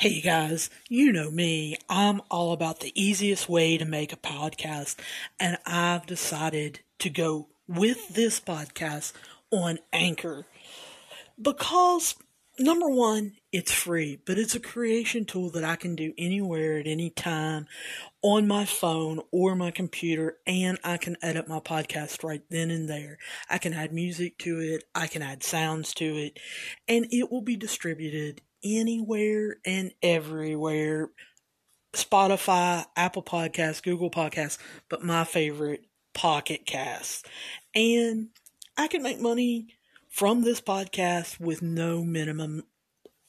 Hey guys, you know me. I'm all about the easiest way to make a podcast, and I've decided to go with this podcast on Anchor because number one, it's free, but it's a creation tool that I can do anywhere at any time on my phone or my computer, and I can edit my podcast right then and there. I can add music to it, I can add sounds to it, and it will be distributed anywhere and everywhere. Spotify, Apple Podcasts, Google Podcasts, but my favorite, Pocket Casts. And I can make money from this podcast with no minimum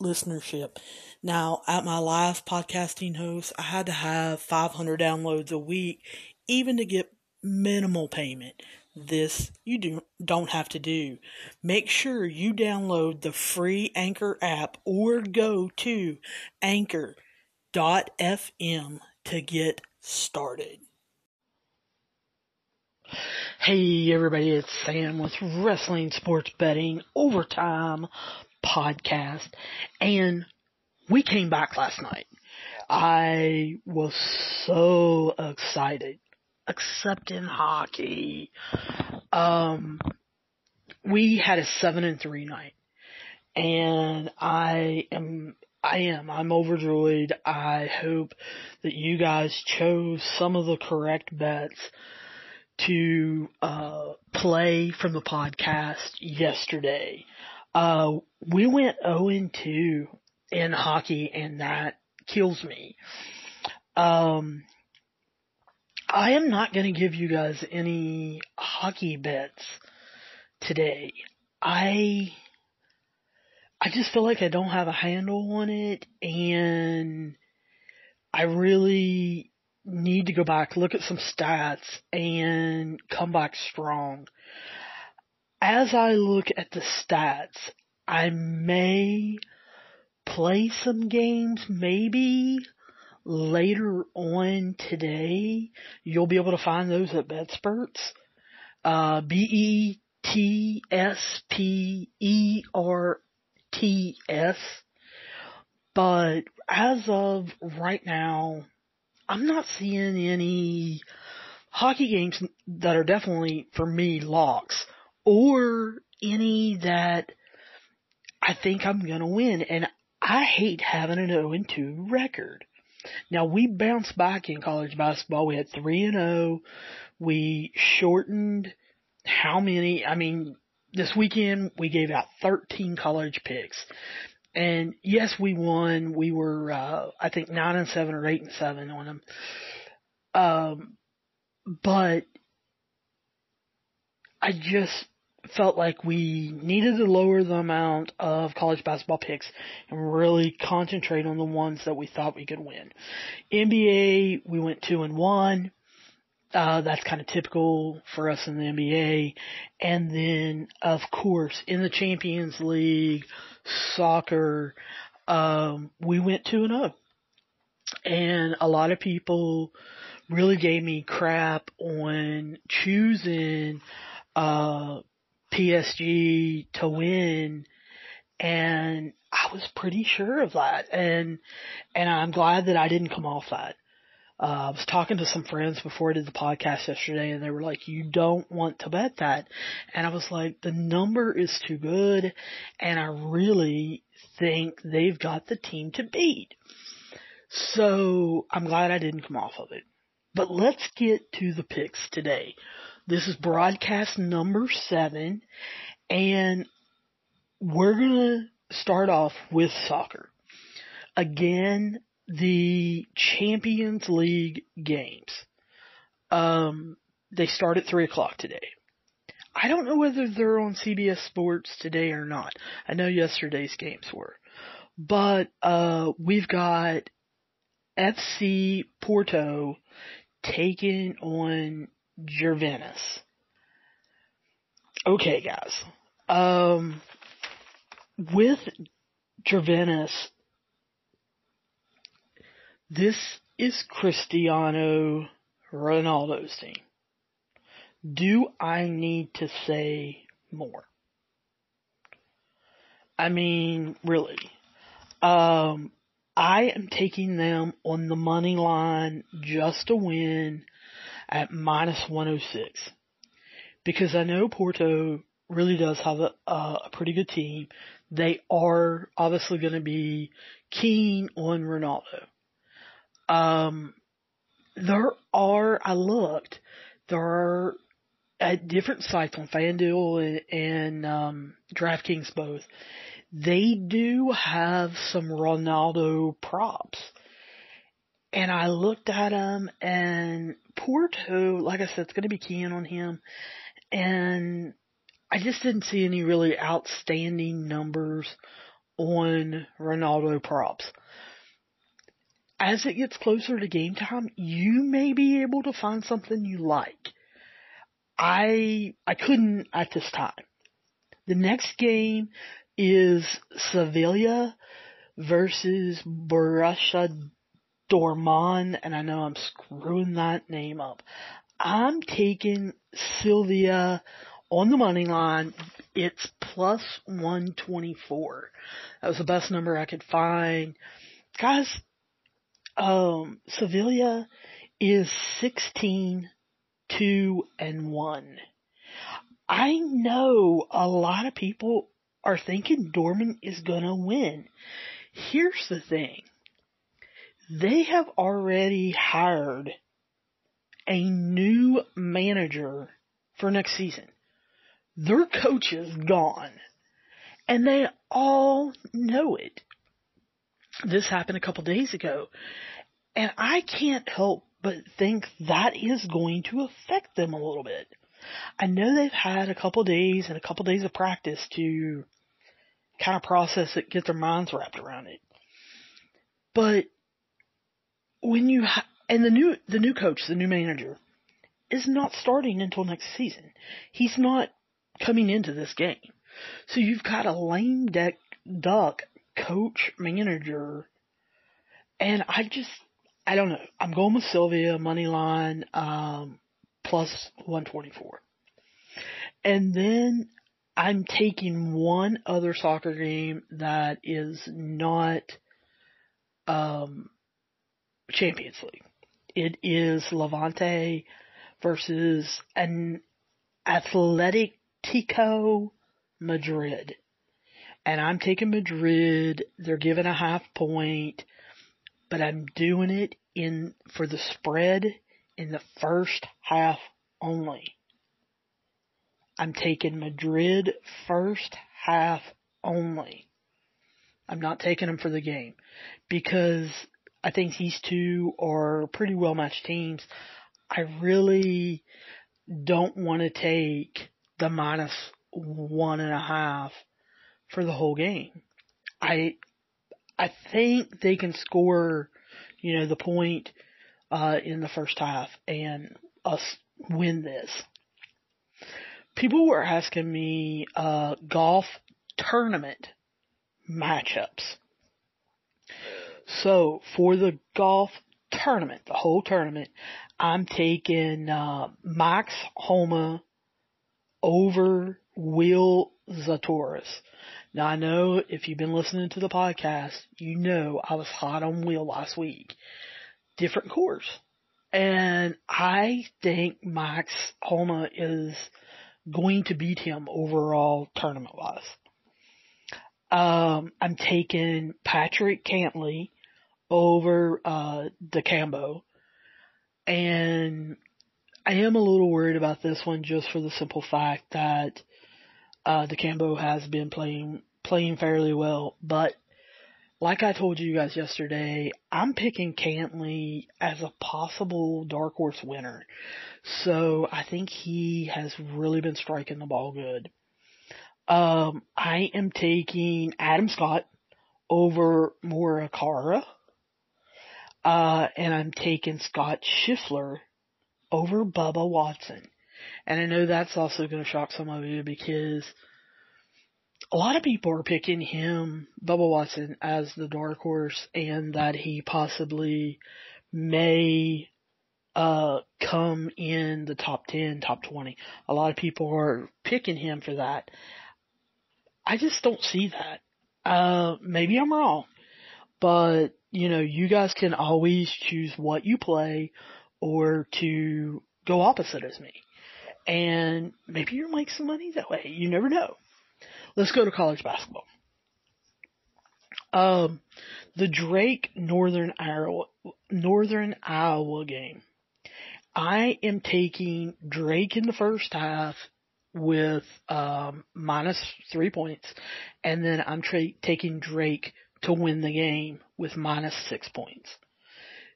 listenership. Now, at my last podcasting host, I had to have 500 downloads a week, even to get minimal payment. This you do, don't have to do. Make sure you download the free Anchor app or go to anchor.fm to get started. Hey everybody, it's Sam with Wrestling Sports Betting Overtime Podcast and we came back last night. I was so excited except in hockey. Um, we had a seven and three night, and I am. I am. I'm overjoyed. I hope that you guys chose some of the correct bets to uh, play from the podcast yesterday. Uh, we went 0 and 2 in hockey, and that kills me. Um, I am not going to give you guys any hockey bets today. I I just feel like I don't have a handle on it and I really need to go back, look at some stats and come back strong. As I look at the stats, I may play some games, maybe later on today, you'll be able to find those at BetSperts. Uh, B-E-T-S-P-E-R-T-S. But as of right now, I'm not seeing any hockey games that are definitely, for me, locks. Or any that I think I'm gonna win. And I hate having an 0 2 record. Now we bounced back in college basketball. We had three and zero. Oh. We shortened how many? I mean, this weekend we gave out 13 college picks. And yes, we won. We were, uh, I think nine and seven or eight and seven on them. Um, but I just, felt like we needed to lower the amount of college basketball picks and really concentrate on the ones that we thought we could win. NBA, we went two and one. Uh, that's kind of typical for us in the NBA. And then, of course, in the Champions League, soccer, um, we went 2 and 0. And a lot of people really gave me crap on choosing, uh, PSG to win and I was pretty sure of that and and I'm glad that I didn't come off that. Uh, I was talking to some friends before I did the podcast yesterday and they were like, you don't want to bet that. And I was like, the number is too good and I really think they've got the team to beat. So I'm glad I didn't come off of it. But let's get to the picks today. This is broadcast number seven, and we're gonna start off with soccer. Again, the Champions League games. Um, they start at three o'clock today. I don't know whether they're on CBS Sports today or not. I know yesterday's games were. But, uh, we've got FC Porto taking on Juventus. Okay, guys. Um, with Juventus, this is Cristiano Ronaldo's team. Do I need to say more? I mean, really. Um, I am taking them on the money line just to win at minus 106 because I know Porto really does have a, uh, a pretty good team. They are obviously going to be keen on Ronaldo. Um, there are, I looked, there are at different sites on FanDuel and, and um, DraftKings both. They do have some Ronaldo props. And I looked at him and Porto, like I said, it's going to be keen on him. And I just didn't see any really outstanding numbers on Ronaldo props. As it gets closer to game time, you may be able to find something you like. I I couldn't at this time. The next game is Sevilla versus Borussia Dortmund, and I know I'm screwing that name up. I'm taking Sevilla on the money line, it's plus 124. That was the best number I could find. Guys, um, Sevilla is 16, 2, and 1. I know a lot of people are thinking Dorman is gonna win. Here's the thing. They have already hired a new manager for next season. Their coach is gone. And they all know it. This happened a couple days ago. And I can't help but think that is going to affect them a little bit. I know they've had a couple days and a couple days of practice to kind of process it, get their minds wrapped around it. But when you ha- and the new the new coach, the new manager, is not starting until next season. He's not coming into this game. So you've got a lame deck duck coach manager, and I just I don't know. I'm going with Sevilla money line um, plus 124, and then I'm taking one other soccer game that is not um, Champions League. It is Levante versus an Athletic Tico Madrid. And I'm taking Madrid. They're giving a half point, but I'm doing it in for the spread in the first half only. I'm taking Madrid first half only. I'm not taking them for the game because I think these two are pretty well matched teams. I really don't want to take the minus one and a half for the whole game. I I think they can score, you know, the point uh, in the first half and us win this. People were asking me uh, golf tournament matchups. So for the golf tournament, the whole tournament, I'm taking uh, Max Homa over Will Zalatoris. Now I know if you've been listening to the podcast, you know I was hot on Will last week. Different course. And I think Max Homa is going to beat him overall tournament wise. Um, I'm taking Patrick Cantlay over, uh, DeChambeau. And I am a little worried about this one just for the simple fact that uh, DeChambeau has been playing playing fairly well, but like I told you guys yesterday, I'm picking Cantlay as a possible dark horse winner. So I think he has really been striking the ball good. Um, I am taking Adam Scott over Morikawa. Uh, and I'm taking Scott Scheffler over Bubba Watson. And I know that's also going to shock some of you because a lot of people are picking him, Bubba Watson, as the dark horse and that he possibly may uh come in the top 10, top 20. A lot of people are picking him for that. I just don't see that. Uh maybe I'm wrong. But you know, you guys can always choose what you play or to go opposite as me. And maybe you'll make some money that way. You never know. Let's go to college basketball. Um, the Drake Northern Iowa, Northern Iowa game. I am taking Drake in the first half with um, minus three points, and then I'm tra- taking Drake to win the game with minus six points.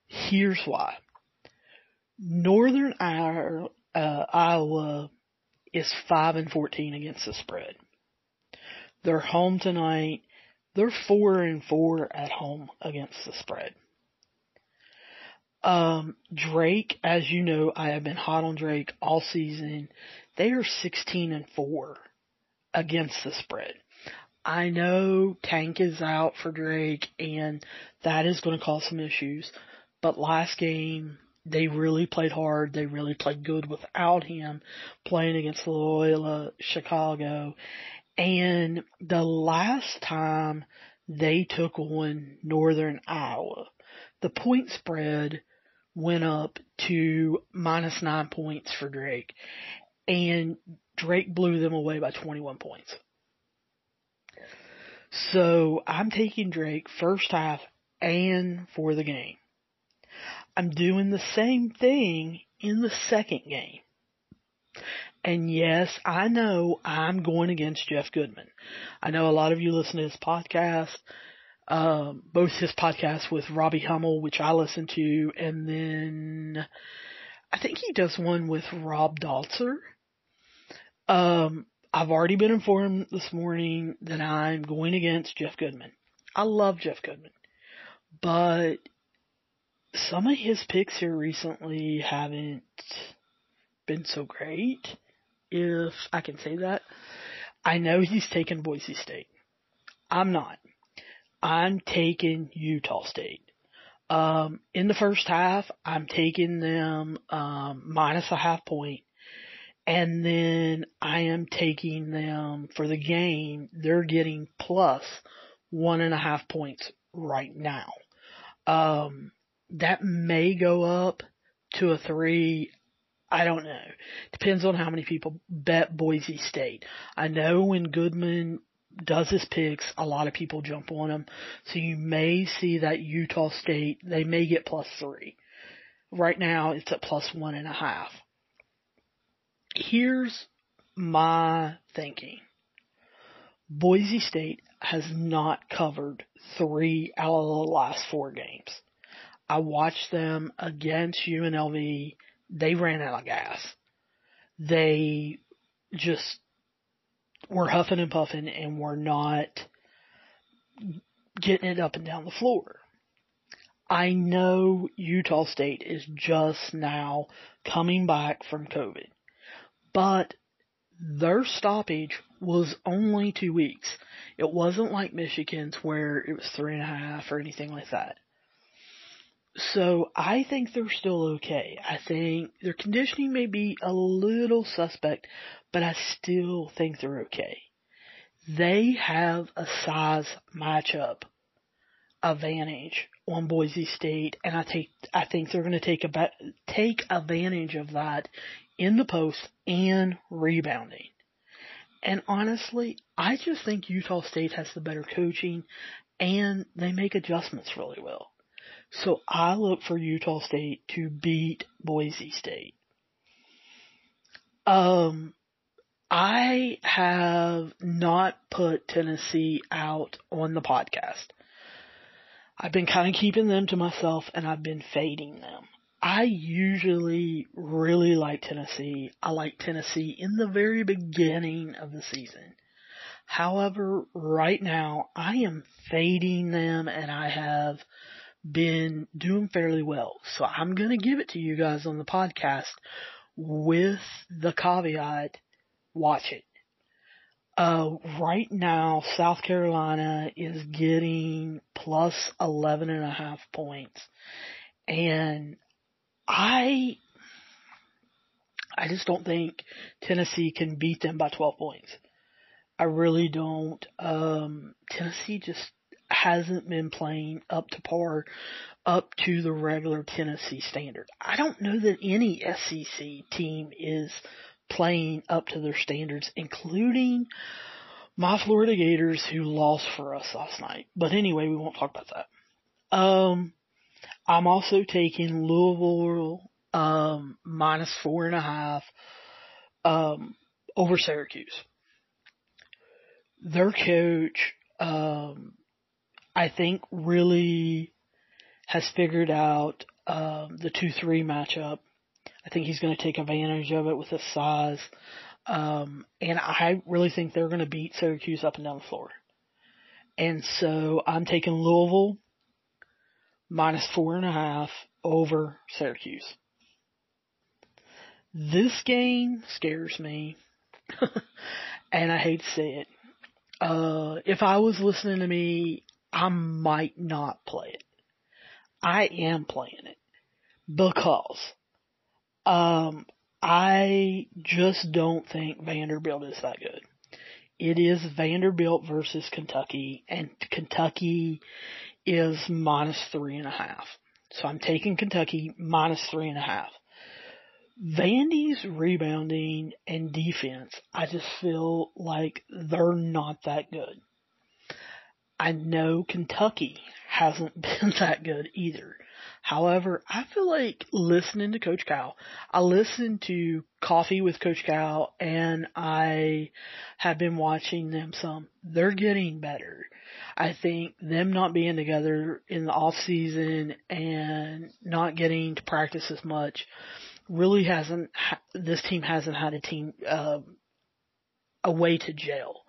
Here's why. Northern Iowa, uh, Iowa is five and fourteen against the spread. They're home tonight. They're four and four at home against the spread. Um, Drake, as you know, I have been hot on Drake all season. They are 16 and 4 against the spread. I know Tank is out for Drake and that is going to cause some issues, but last game they really played hard. They really played good without him playing against Loyola Chicago. And the last time they took on Northern Iowa, the point spread went up to minus nine points for Drake, and Drake blew them away by 21 points. So I'm taking Drake first half and for the game. I'm doing the same thing in the second game. And yes, I know I'm going against Jeff Goodman. I know a lot of you listen to his podcast um, both his podcast with Robbie Hummel, which I listen to, and then I think he does one with Rob Dauster. Um, I've already been informed this morning that I'm going against Jeff Goodman. I love Jeff Goodman, but some of his picks here recently haven't been so great, if I can say that. I know he's taken Boise State. I'm not. I'm taking Utah State. Um, in the first half, I'm taking them um, minus a half point, and then I am taking them for the game. They're getting plus one and a half points right now. Um, that may go up to a three. I don't know. Depends on how many people bet Boise State. I know when Goodman does his picks, a lot of people jump on him. So you may see that Utah State, they may get plus three. Right now it's at plus one and a half. Here's my thinking. Boise State has not covered three out of the last four games. I watched them against UNLV. They ran out of gas. They just we're huffing and puffing and we're not getting it up and down the floor. I know Utah State is just now coming back from COVID, but their stoppage was only two weeks. It wasn't like Michigan's where it was three and a half or anything like that. So I think they're still okay. I think their conditioning may be a little suspect, but I still think they're okay. They have a size matchup advantage on Boise State, and I take I think they're going to take a take advantage of that in the post and rebounding. And honestly, I just think Utah State has the better coaching, and they make adjustments really well. So I look for Utah State to beat Boise State. Um, I have not put Tennessee out on the podcast. I've been kind of keeping them to myself and I've been fading them. I usually really like Tennessee. I like Tennessee in the very beginning of the season. However, right now I am fading them and I have been doing fairly well. So I'm going to give it to you guys on the podcast with the caveat, watch it. Uh, right now, South Carolina is getting plus 11 and a half points. And I, I just don't think Tennessee can beat them by 12 points. I really don't. Um, Tennessee just hasn't been playing up to par, up to the regular Tennessee standard. I don't know that any SEC team is playing up to their standards, including my Florida Gators who lost for us last night. But anyway, we won't talk about that. Um, I'm also taking Louisville, um, minus four and a half, um, over Syracuse. Their coach, um, I think really has figured out, um, the 2-3 matchup. I think he's going to take advantage of it with his size. Um, and I really think they're going to beat Syracuse up and down the floor. And so I'm taking Louisville minus four and a half over Syracuse. This game scares me. and I hate to say it. Uh, if I was listening to me, I might not play it. I am playing it because, um, I just don't think Vanderbilt is that good. It is Vanderbilt versus Kentucky, and Kentucky is minus three and a half. So I'm taking Kentucky minus three and a half. Vandy's rebounding and defense, I just feel like they're not that good. I know Kentucky hasn't been that good either. However, I feel like listening to Coach Cal, I listened to Coffee with Coach Cal and I have been watching them some. They're getting better. I think them not being together in the off season and not getting to practice as much really hasn't, this team hasn't had a team, uh, a way to jail.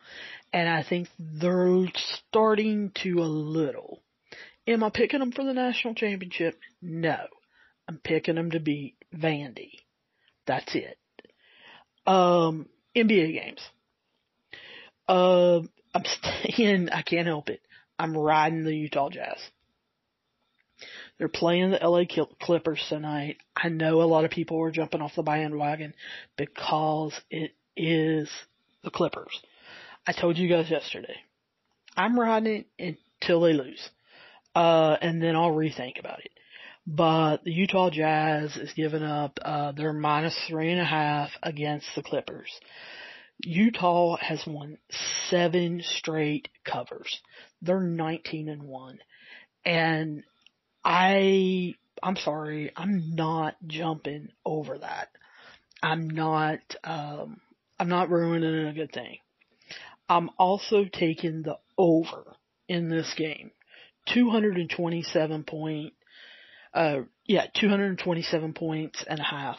And I think they're starting to a little. Am I picking them for the national championship? No. I'm picking them to beat Vandy. That's it. Um, NBA games. Uh, I'm staying, I can't help it. I'm riding the Utah Jazz. They're playing the LA Clippers tonight. I know a lot of people are jumping off the bandwagon because it is the Clippers. I told you guys yesterday. I'm riding it until they lose uh, and then I'll rethink about it. But the Utah Jazz is giving up, uh, their minus three and a half against the Clippers. Utah has won seven straight covers. They're 19 and one. And I, I'm sorry, I'm not jumping over that. I'm not, um, I'm not ruining a good thing. I'm also taking the over in this game. 227 point, uh, yeah, 227 points and a half.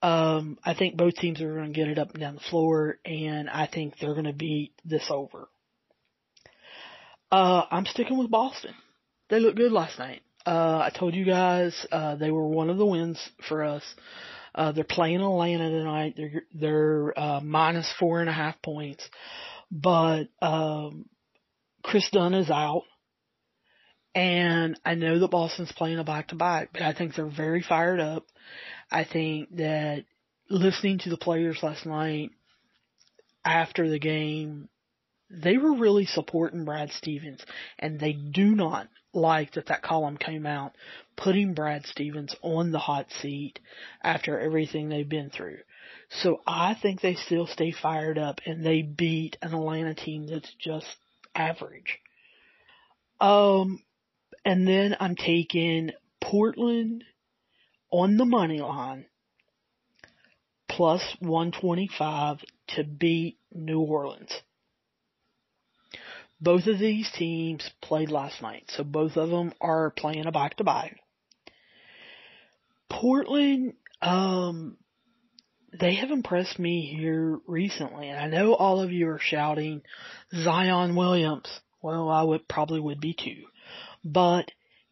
Um, I think both teams are going to get it up and down the floor, and I think they're going to beat this over. Uh, I'm sticking with Boston. They looked good last night. Uh, I told you guys, uh, they were one of the wins for us. Uh, they're playing Atlanta tonight. They're, they're, uh, minus four and a half points. But, um, Kris Dunn is out. And I know that Boston's playing a back to back, but I think they're very fired up. I think that listening to the players last night after the game, they were really supporting Brad Stevens and they do not like that that column came out putting Brad Stevens on the hot seat after everything they've been through. So I think they still stay fired up and they beat an Atlanta team that's just average. Um, and then I'm taking Portland on the money line plus 125 to beat New Orleans. Both of these teams played last night, so both of them are playing a back to back. Portland, um, they have impressed me here recently, and I know all of you are shouting Zion Williams. Well, I would probably would be too. But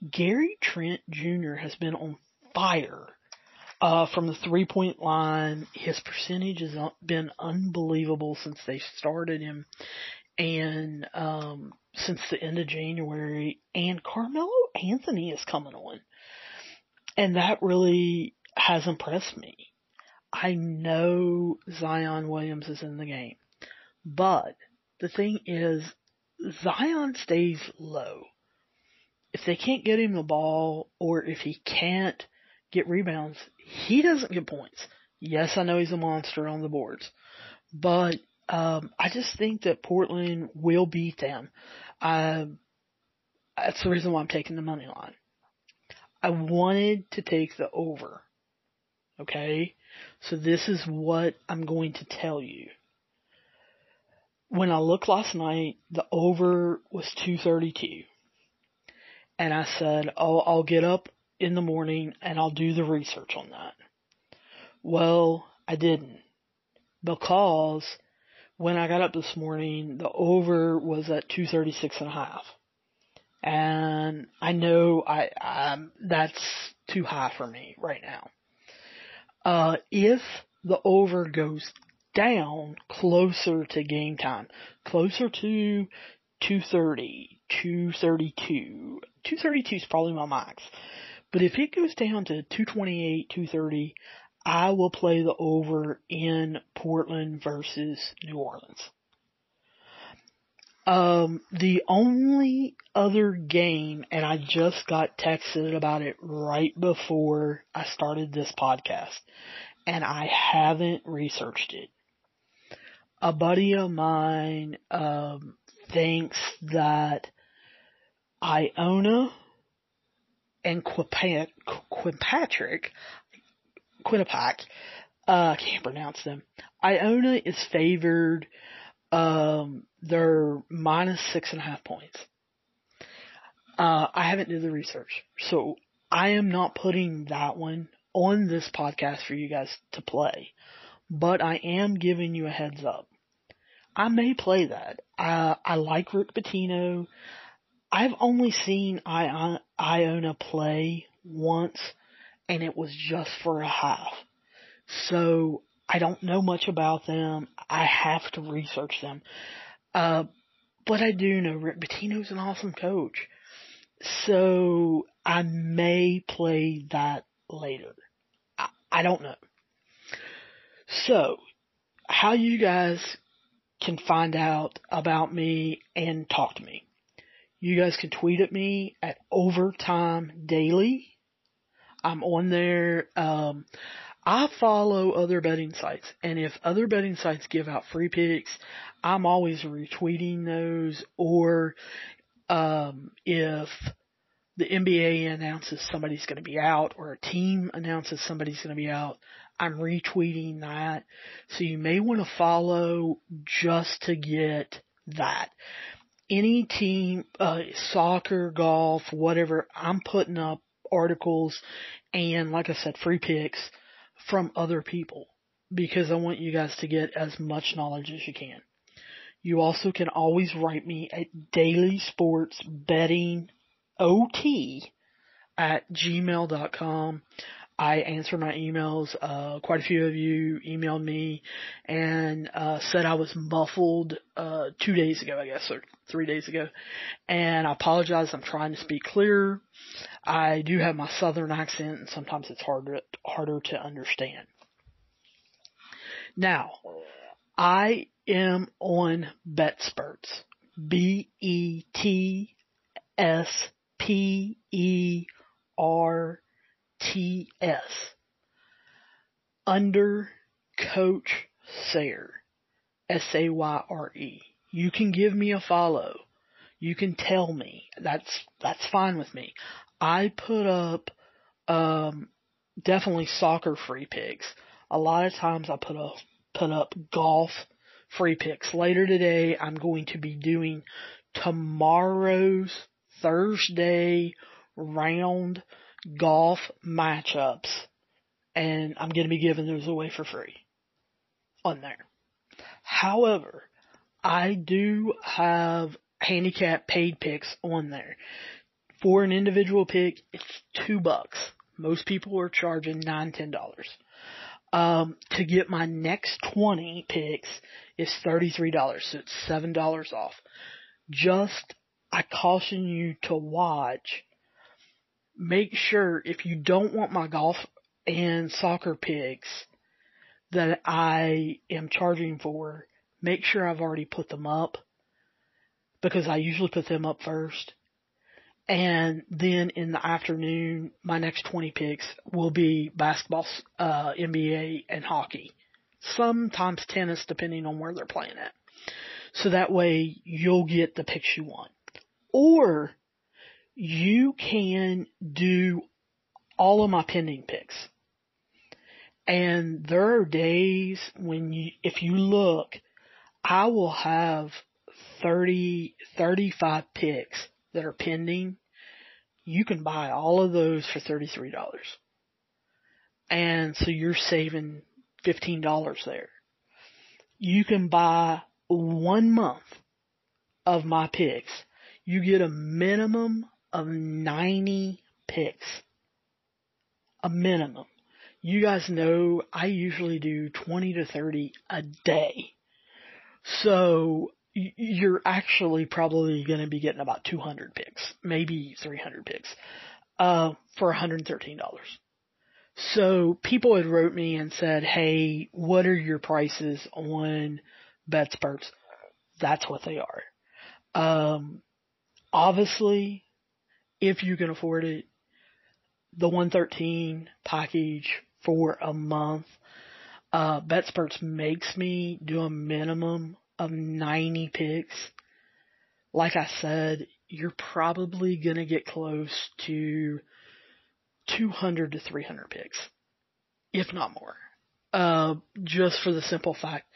Gary Trent Jr. has been on fire uh, from the three point line. His percentage has been unbelievable since they started him and um, since the end of January. And Carmelo Anthony is coming on. And that really has impressed me. I know Zion Williams is in the game. But the thing is, Zion stays low, if they can't get him the ball or if he can't get rebounds, he doesn't get points. Yes, I know he's a monster on the boards, but um, I just think that Portland will beat them. Uh, that's the reason why I'm taking the money line. I wanted to take the over. Okay? So this is what I'm going to tell you. When I looked last night, the over was 232. And I said, oh, I'll get up in the morning and I'll do the research on that. Well, I didn't. Because when I got up this morning, the over was at 236 and a half. And I know I, um, that's too high for me right now. Uh, if the over goes down closer to game time, closer to 230, 232, 232 is probably my max. But if it goes down to 228, 230, I will play the over in Portland versus New Orleans. Um, the only other game, and I just got texted about it right before I started this podcast, and I haven't researched it. A buddy of mine, um, thinks that Iona and Quinnipiac, Quinnipiac, uh, I can't pronounce them. Iona is favored, um, they're minus six and a half points. Uh, I haven't did the research, so I am not putting that one on this podcast for you guys to play, but I am giving you a heads up. I may play that. Uh, I like Rick Pitino. I've only seen Iona play once, and it was just for a half. So I don't know much about them. I have to research them. Uh, but I do know Rick Pitino's an awesome coach. So I may play that later. I, I don't know. So, how you guys can find out about me and talk to me. You guys can tweet at me at Overtime Daily. I'm on there. Um, I follow other betting sites, and if other betting sites give out free picks, I'm always retweeting those. Or um, if the NBA announces somebody's going to be out, or a team announces somebody's going to be out, I'm retweeting that. So you may want to follow just to get that. Any team, uh, soccer, golf, whatever, I'm putting up articles and like I said, free picks from other people because I want you guys to get as much knowledge as you can. You also can always write me at Daily Sports Betting OT at gmail.com. I answer my emails. Uh, quite a few of you emailed me and uh, said I was muffled uh, two days ago, I guess, or three days ago. And I apologize. I'm trying to speak clear. I do have my southern accent, and sometimes it's harder harder to understand. Now, I am on BetSperts. B E T S P E R TS under Coach Sayre. S-A-Y-R-E. You can give me a follow. You can tell me. That's, that's fine with me. I put up, um, definitely soccer free picks. A lot of times I put up, put up golf free picks. Later today I'm going to be doing tomorrow's Thursday round golf matchups, and I'm going to be giving those away for free on there. However, I do have handicap paid picks on there. For an individual pick, it's two bucks. Most people are charging nine, ten dollars. Um, to get my next 20 picks is $33, so it's $7 off. Just, I caution you to watch make sure if you don't want my golf and soccer picks that I am charging for, make sure I've already put them up because I usually put them up first. And then in the afternoon, my next 20 picks will be basketball, uh, NBA and hockey. Sometimes tennis depending on where they're playing at. So that way you'll get the picks you want. Or you can do all of my pending picks. And there are days when you, if you look, I will have 30, 35 picks that are pending. You can buy all of those for $33. And so you're saving $15 there. You can buy one month of my picks. You get a minimum of 90 picks. A minimum. You guys know I usually do 20 to 30 a day. So you're actually probably going to be getting about 200 picks, maybe 300 picks, uh, for $113. So people had wrote me and said, hey, what are your prices on BetSperts? That's what they are. Um, obviously, if you can afford it, the 113 package for a month, uh, BetSperts makes me do a minimum of 90 picks. Like I said, you're probably gonna get close to 200 to 300 picks, if not more. Uh, just for the simple fact,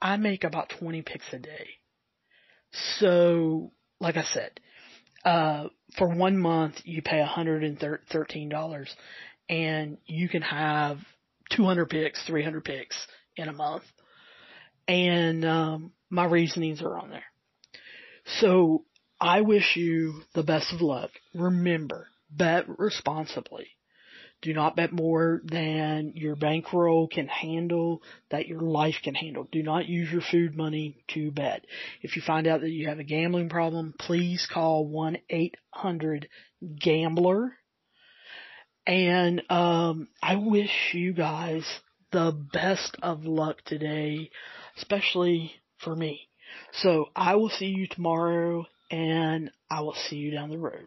I make about 20 picks a day. So, like I said, uh, for one month you pay $113 and you can have 200 picks, 300 picks in a month. And, um, my reasonings are on there. So I wish you the best of luck. Remember, bet responsibly. Do not bet more than your bankroll can handle, that your life can handle. Do not use your food money to bet. If you find out that you have a gambling problem, please call 1-800-GAMBLER. And, um, I wish you guys the best of luck today, especially for me. So I will see you tomorrow and I will see you down the road.